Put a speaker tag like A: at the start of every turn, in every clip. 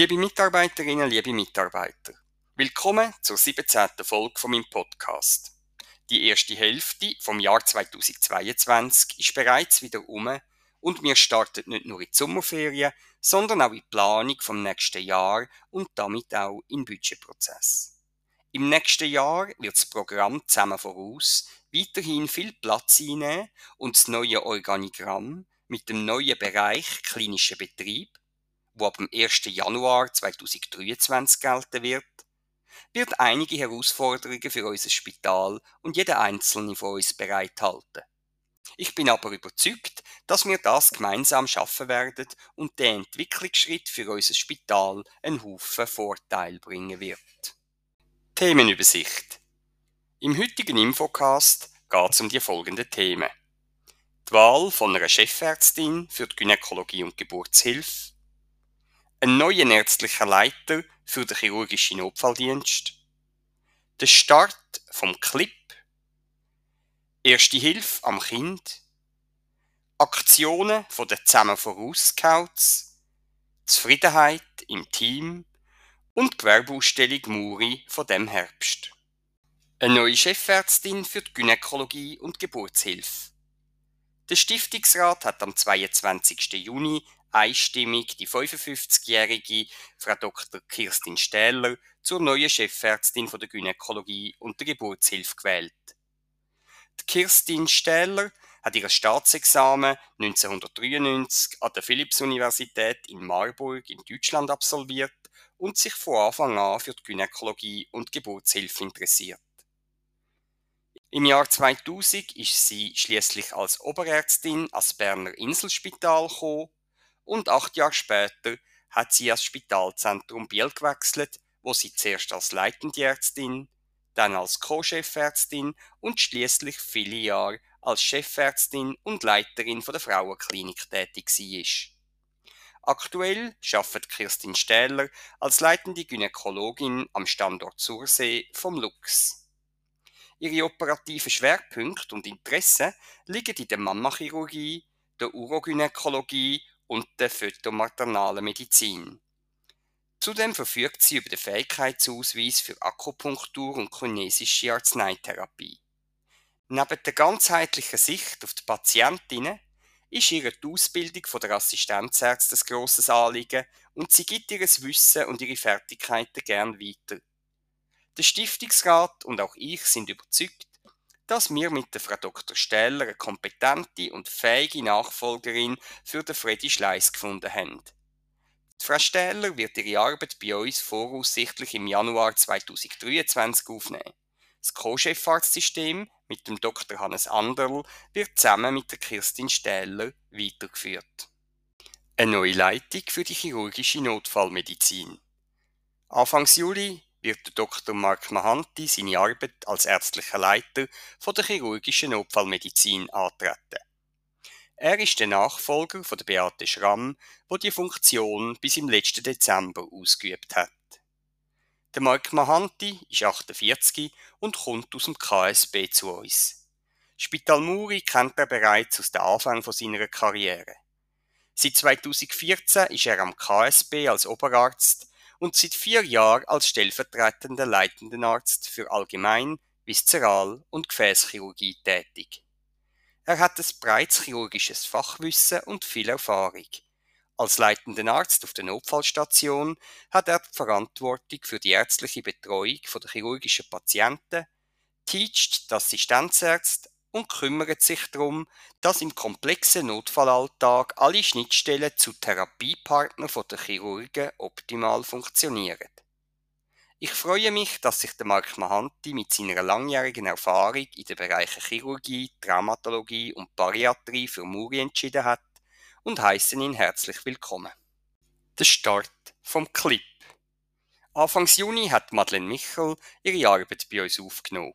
A: Liebe Mitarbeiterinnen, liebe Mitarbeiter, willkommen zur 17. Folge von meinem Podcast. Die erste Hälfte vom Jahr 2022 ist bereits wieder um und wir starten nicht nur in die Sommerferien, sondern auch in die Planung vom nächsten Jahr und damit auch den Budgetprozess. Im nächsten Jahr wird das Programm zusammen voraus weiterhin viel Platz einnehmen und das neue Organigramm mit dem neuen Bereich klinischer Betrieb wo ab dem 1. Januar 2023 gelten wird, wird einige Herausforderungen für unser Spital und jeder einzelne von uns bereithalten. Ich bin aber überzeugt, dass wir das gemeinsam schaffen werden und der Entwicklungsschritt für unser Spital einen Haufen Vorteil bringen wird. Themenübersicht. Im heutigen Infocast geht es um die folgenden Themen. Die Wahl von einer Chefärztin für die Gynäkologie und Geburtshilfe, ein neuer ärztlicher Leiter für den chirurgischen Notfalldienst, der Start vom Clip, Erste Hilfe am Kind, Aktionen von den zusammen voraus Scouts, Zufriedenheit im Team und Gewerbeausstellung Muri von dem Herbst. Eine neue Chefärztin für die Gynäkologie und Geburtshilfe. Der Stiftungsrat hat am 22. Juni einstimmig die 55-jährige Frau Dr. Kirstin Stähler zur neuen Chefärztin von der Gynäkologie und der Geburtshilfe gewählt. Die Kirstin Stähler hat ihr Staatsexamen 1993 an der Philipps-Universität in Marburg in Deutschland absolviert und sich von Anfang an für die Gynäkologie und Geburtshilfe interessiert. Im Jahr 2000 ist sie schließlich als Oberärztin ans Berner Inselspital gekommen und acht Jahre später hat sie ans Spitalzentrum Biel gewechselt, wo sie zuerst als leitende Ärztin, dann als Co-Chefärztin und schließlich viele Jahre als Chefärztin und Leiterin der Frauenklinik tätig war. Aktuell arbeitet Kirstin Stähler als leitende Gynäkologin am Standort Sursee vom Lux. Ihre operativen Schwerpunkte und Interessen liegen in der Mammachirurgie, der Urogynäkologie und der phytomaternalen Medizin. Zudem verfügt sie über den Fähigkeitsausweis für Akupunktur und chinesische Arzneitherapie. Neben der ganzheitlichen Sicht auf die Patientinnen ist ihre Ausbildung von der Assistenzärzte ein grosses Anliegen und sie gibt ihr Wissen und ihre Fertigkeiten gern weiter. Der Stiftungsrat und auch ich sind überzeugt, dass wir mit der Frau Dr. Stähler eine kompetente und fähige Nachfolgerin für den Freddy Schleiss gefunden haben. Die Frau Stähler wird ihre Arbeit bei uns voraussichtlich im Januar 2023 aufnehmen. Das Co-Chefarztsystem mit dem Dr. Hannes Anderl wird zusammen mit der Kirstin Stähler weitergeführt. Eine neue Leitung für die chirurgische Notfallmedizin. Anfangs Juli wird Dr. Mark Mahanti seine Arbeit als ärztlicher Leiter von der chirurgischen Notfallmedizin antreten. Er ist der Nachfolger von der Beate Schramm, wo die Funktion bis im letzten Dezember ausgeübt hat. Der Mark Mahanti ist 48 und kommt aus dem KSB zu uns. Spital Muri kennt er bereits aus dem Anfang seiner Karriere. Seit 2014 ist er am KSB als Oberarzt und seit vier Jahren als stellvertretender leitenden Arzt für Allgemein-, Viszeral- und Gefäßchirurgie tätig. Er hat ein breites chirurgisches Fachwissen und viel Erfahrung. Als leitender Arzt auf der Notfallstation hat er die Verantwortung für die ärztliche Betreuung der chirurgischen Patienten, teacht die Assistenzärzte und kümmert sich darum, dass im komplexen Notfallalltag alle Schnittstellen zu Therapiepartnern der Chirurgen optimal funktionieren. Ich freue mich, dass sich der Mark Mahanti mit seiner langjährigen Erfahrung in den Bereichen Chirurgie, Traumatologie und Bariatrie für Muri entschieden hat und heiße ihn herzlich willkommen. Der Start vom Clip. Anfangs Juni hat Madeleine Michel ihre Arbeit bei uns aufgenommen.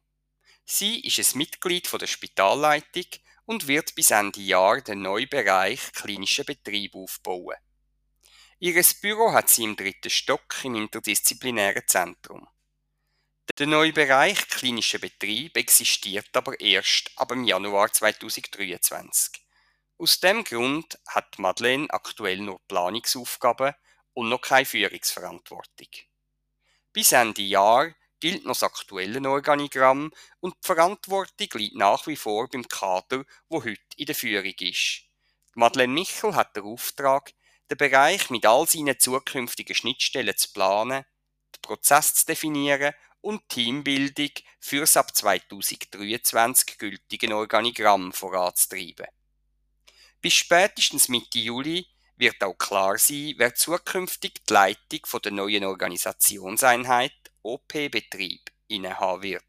A: Sie ist ein Mitglied der Spitalleitung und wird bis Ende Jahr den neuen Bereich klinischer Betrieb aufbauen. Ihr Büro hat sie im dritten Stock im interdisziplinären Zentrum. Der neue Bereich klinischer Betrieb existiert aber erst ab dem Januar 2023. Aus dem Grund hat Madeleine aktuell nur Planungsaufgaben und noch keine Führungsverantwortung. Bis Ende Jahr gilt noch das aktuelle Organigramm und die Verantwortung liegt nach wie vor beim Kader, wo heute in der Führung ist. Madeleine Michel hat den Auftrag, den Bereich mit all seinen zukünftigen Schnittstellen zu planen, den Prozess zu definieren und Teambildung für das ab 2023 gültige Organigramm voranzutreiben. Bis spätestens Mitte Juli wird auch klar sein, wer zukünftig die Leitung der neuen Organisationseinheit OP-Betrieb innehaben wird.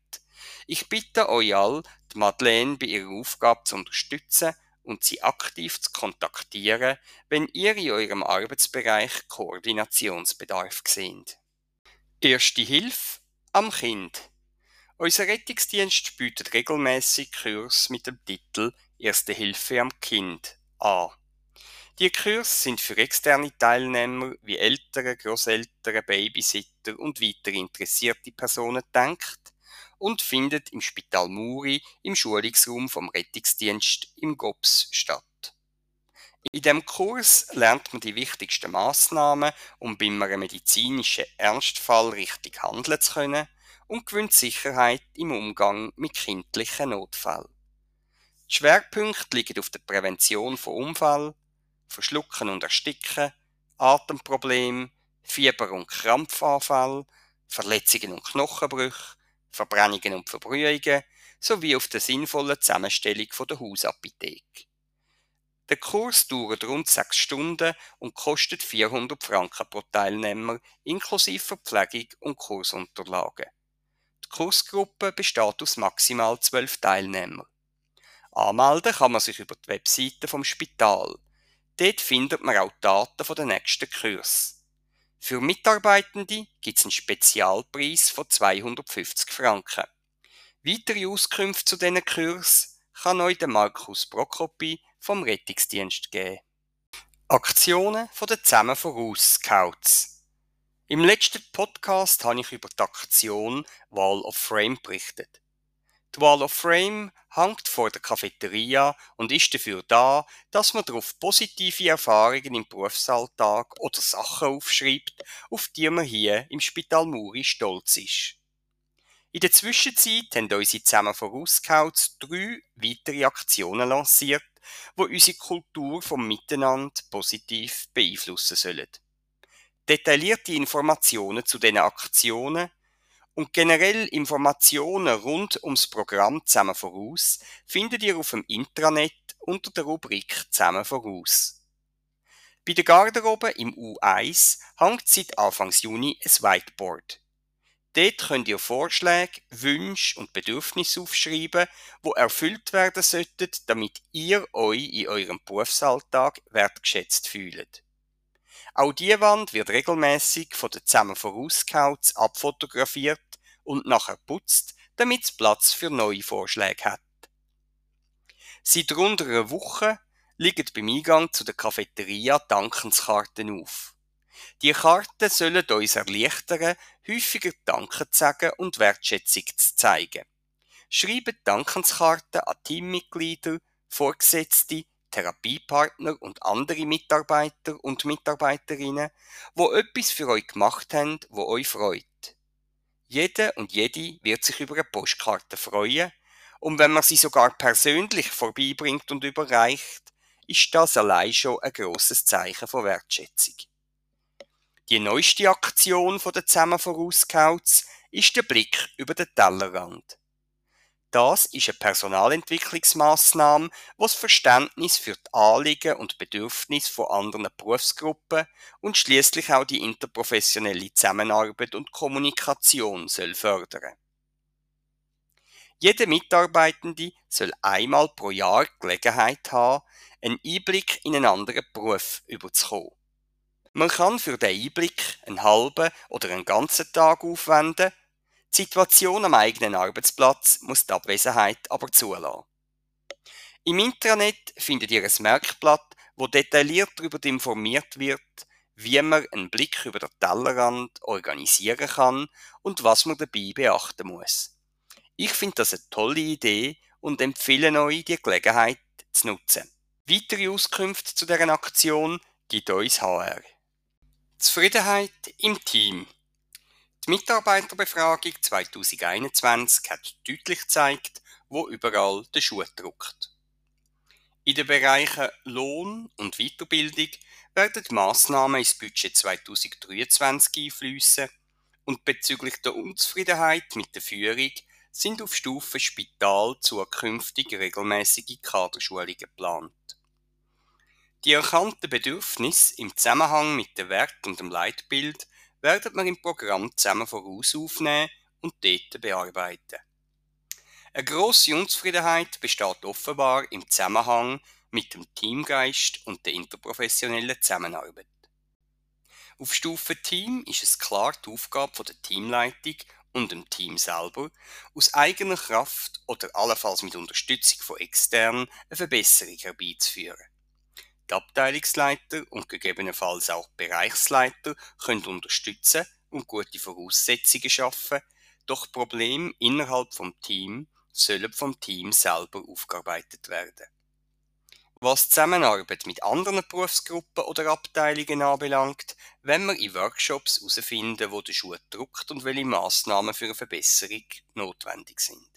A: Ich bitte euch all, die Madeleine bei ihrer Aufgabe zu unterstützen und sie aktiv zu kontaktieren, wenn ihr in eurem Arbeitsbereich Koordinationsbedarf seht. Erste Hilfe am Kind. Unser Rettungsdienst bietet regelmäßig Kurs mit dem Titel Erste Hilfe am Kind an. Die Kurse sind für externe Teilnehmer wie Eltern, Großeltern, Babysitter und weitere interessierte Personen gedacht und findet im Spital Muri im Schulungsraum vom Rettungsdienst im GOPS statt. In dem Kurs lernt man die wichtigsten Maßnahmen, um bei einem medizinischen Ernstfall richtig handeln zu können und gewinnt Sicherheit im Umgang mit kindlichen Notfällen. Die Schwerpunkte liegen auf der Prävention von Unfall, Verschlucken und Ersticken, Atemprobleme, Fieber- und Krampfanfall, Verletzungen und Knochenbrüche, Verbrennungen und Verbrühungen sowie auf der sinnvollen Zusammenstellung der Hausapotheke. Der Kurs dauert rund sechs Stunden und kostet 400 Franken pro Teilnehmer inklusive Verpflegung und Kursunterlagen. Die Kursgruppe besteht aus maximal zwölf Teilnehmern. Anmelden kann man sich über die Webseite vom Spital. Dort findet man auch Daten von den nächsten Kurs. Für Mitarbeitende gibt es einen Spezialpreis von 250 Franken. Weitere Auskünfte zu diesen Kurs kann euch der Markus Prokopi vom Rettungsdienst geben. Aktionen von den Zusammen voraus Scouts. Im letzten Podcast habe ich über die Aktion Wall of Frame berichtet. Die Wall of Frame hängt vor der Cafeteria und ist dafür da, dass man darauf positive Erfahrungen im Berufsalltag oder Sachen aufschreibt, auf die man hier im Spital Muri stolz ist. In der Zwischenzeit haben unsere zusammen Vorauscouts drei weitere Aktionen lanciert, wo unsere Kultur vom Miteinander positiv beeinflussen sollen. Detaillierte Informationen zu diesen Aktionen und generell Informationen rund ums Programm Zusammen voraus findet ihr auf dem Intranet unter der Rubrik Zusammen voraus. Bei der Garderobe im U1 hängt seit Anfang Juni ein Whiteboard. Dort könnt ihr Vorschläge, Wünsche und Bedürfnisse aufschreiben, wo erfüllt werden sollten, damit ihr euch in eurem Berufsalltag wertgeschätzt fühlt. Auch die Wand wird regelmäßig von den zusammen Vorauscouts abfotografiert und nachher putzt, damit es Platz für neue Vorschläge hat. Seit rund einer Woche liegen beim Eingang zu der Cafeteria Dankenskarten auf. Die Karten sollen uns erleichtern, häufiger Danke zu sagen und Wertschätzung zu zeigen. Schreibt Dankenskarten an Teammitglieder, Vorgesetzte, Therapiepartner und andere Mitarbeiter und Mitarbeiterinnen, wo etwas für euch gemacht haben, wo euch freut. Jeder und jede wird sich über eine Postkarte freuen, und wenn man sie sogar persönlich vorbeibringt und überreicht, ist das allein schon ein grosses Zeichen von Wertschätzung. Die neueste Aktion der Zusammen Scouts ist der Blick über den Tellerrand. Das ist eine Personalentwicklungsmaßnahme, die das Verständnis für die Anliegen und Bedürfnisse von anderen Berufsgruppen und schließlich auch die interprofessionelle Zusammenarbeit und Kommunikation soll fördern. Jede Mitarbeitende soll einmal pro Jahr Gelegenheit haben, einen Einblick in einen anderen Beruf überzukommen. Man kann für den Einblick einen halben oder einen ganzen Tag aufwenden die Situation am eigenen Arbeitsplatz muss die Abwesenheit aber zulassen. Im Intranet findet ihr ein Merkblatt, wo detailliert darüber informiert wird, wie man einen Blick über den Tellerrand organisieren kann und was man dabei beachten muss. Ich finde das eine tolle Idee und empfehle euch, die Gelegenheit zu nutzen. Weitere Auskünfte zu deren Aktion gibt uns HR. Zufriedenheit im Team. Die Mitarbeiterbefragung 2021 hat deutlich gezeigt, wo überall der Schuh drückt. In den Bereichen Lohn und Weiterbildung werden die Massnahmen ins Budget 2023 einfließen und bezüglich der Unzufriedenheit mit der Führung sind auf Stufe Spital zukünftig regelmäßige Kaderschulungen geplant. Die erkannten Bedürfnisse im Zusammenhang mit dem Wert und dem Leitbild werden wir im Programm zusammen voraus aufnehmen und dort bearbeiten. Eine grosse Unzufriedenheit besteht offenbar im Zusammenhang mit dem Teamgeist und der interprofessionellen Zusammenarbeit. Auf Stufe Team ist es klar die Aufgabe der Teamleitung und dem Team selber, aus eigener Kraft oder allenfalls mit Unterstützung von externen eine Verbesserung herbeizuführen. Die Abteilungsleiter und gegebenenfalls auch Bereichsleiter können unterstützen und gute Voraussetzungen schaffen, doch Probleme innerhalb vom Team sollen vom Team selber aufgearbeitet werden. Was Zusammenarbeit mit anderen Berufsgruppen oder Abteilungen anbelangt, wenn wir in Workshops herausfinden, wo der Schuh drückt und welche Massnahmen für eine Verbesserung notwendig sind.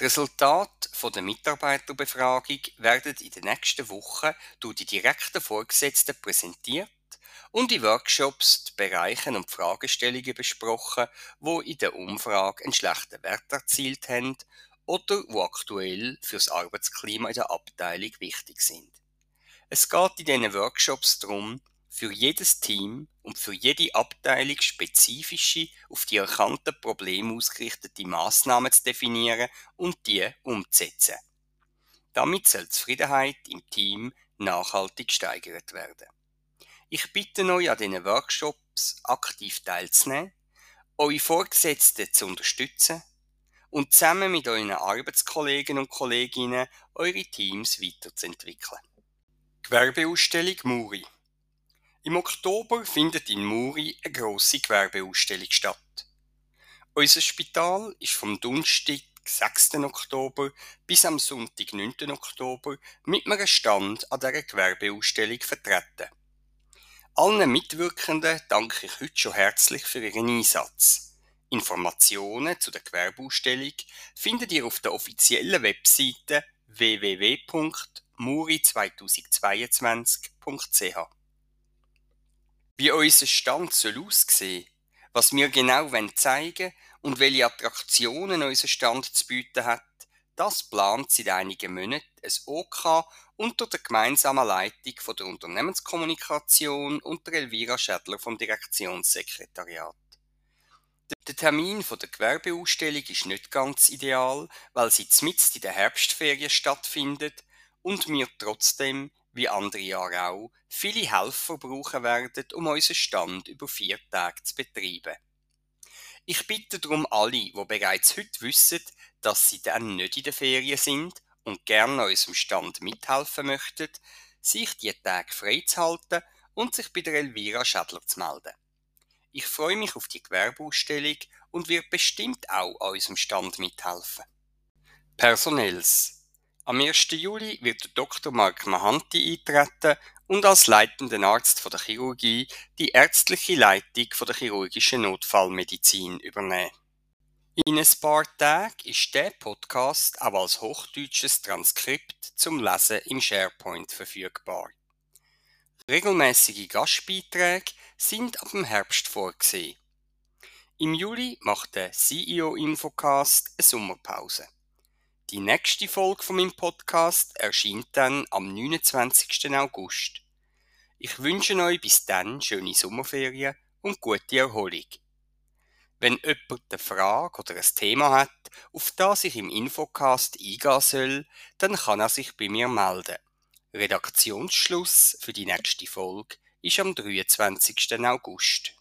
A: Die Resultate der Mitarbeiterbefragung werden in den nächsten Wochen durch die direkten Vorgesetzten präsentiert und in Workshops die Bereiche und Fragestellungen besprochen, wo in der Umfrage einen schlechten Wert erzielt haben oder wo aktuell für das Arbeitsklima in der Abteilung wichtig sind. Es geht in diesen Workshops darum, für jedes Team und für jede Abteilung spezifische, auf die erkannten Probleme ausgerichtete Maßnahmen zu definieren und die umzusetzen. Damit soll die Zufriedenheit im Team nachhaltig gesteigert werden. Ich bitte euch an diesen Workshops aktiv teilzunehmen, eure Vorgesetzten zu unterstützen und zusammen mit euren Arbeitskollegen und Kolleginnen eure Teams weiterzuentwickeln. Gewerbeausstellung Muri Im Oktober findet in Muri eine grosse Gewerbeausstellung statt. Unser Spital ist vom Donnerstag, 6. Oktober bis am Sonntag, 9. Oktober mit einem Stand an dieser Gewerbeausstellung vertreten. Allen Mitwirkenden danke ich heute schon herzlich für ihren Einsatz. Informationen zu der Gewerbeausstellung findet ihr auf der offiziellen Webseite www.muri2022.ch. Wie unser Stand soll aussehen, was wir genau zeigen und welche Attraktionen unser Stand zu bieten hat, das plant seit einigen Monaten ein OK unter der gemeinsamen Leitung von der Unternehmenskommunikation und der Elvira Schädler vom Direktionssekretariat. Der Termin der Gewerbeausstellung ist nicht ganz ideal, weil sie mitten in der Herbstferien stattfindet und wir trotzdem, wie andere Jahre auch, viele Helfer brauchen werden, um unseren Stand über vier Tage zu betreiben. Ich bitte darum alle, die bereits heute wissen, dass sie dann nicht in der Ferien sind und gerne unserem Stand mithelfen möchten, sich die Tage freizuhalten und sich bei der Elvira Schädler zu melden. Ich freue mich auf die Gewerbeausstellung und wird bestimmt auch an unserem Stand mithelfen. Personells am 1. Juli wird Dr. Mark Mahanti eintreten und als leitender Arzt der Chirurgie die ärztliche Leitung der chirurgischen Notfallmedizin übernehmen. In ein paar Tagen ist der Podcast auch als hochdeutsches Transkript zum Lesen im SharePoint verfügbar. Regelmäßige Gastbeiträge sind ab dem Herbst vorgesehen. Im Juli macht der CEO Infocast eine Sommerpause. Die nächste Folge von meinem Podcast erscheint dann am 29. August. Ich wünsche euch bis dann schöne Sommerferien und gute Erholung. Wenn jemand eine Frage oder ein Thema hat, auf das ich im Infocast eingehen soll, dann kann er sich bei mir melden. Redaktionsschluss für die nächste Folge ist am 23. August.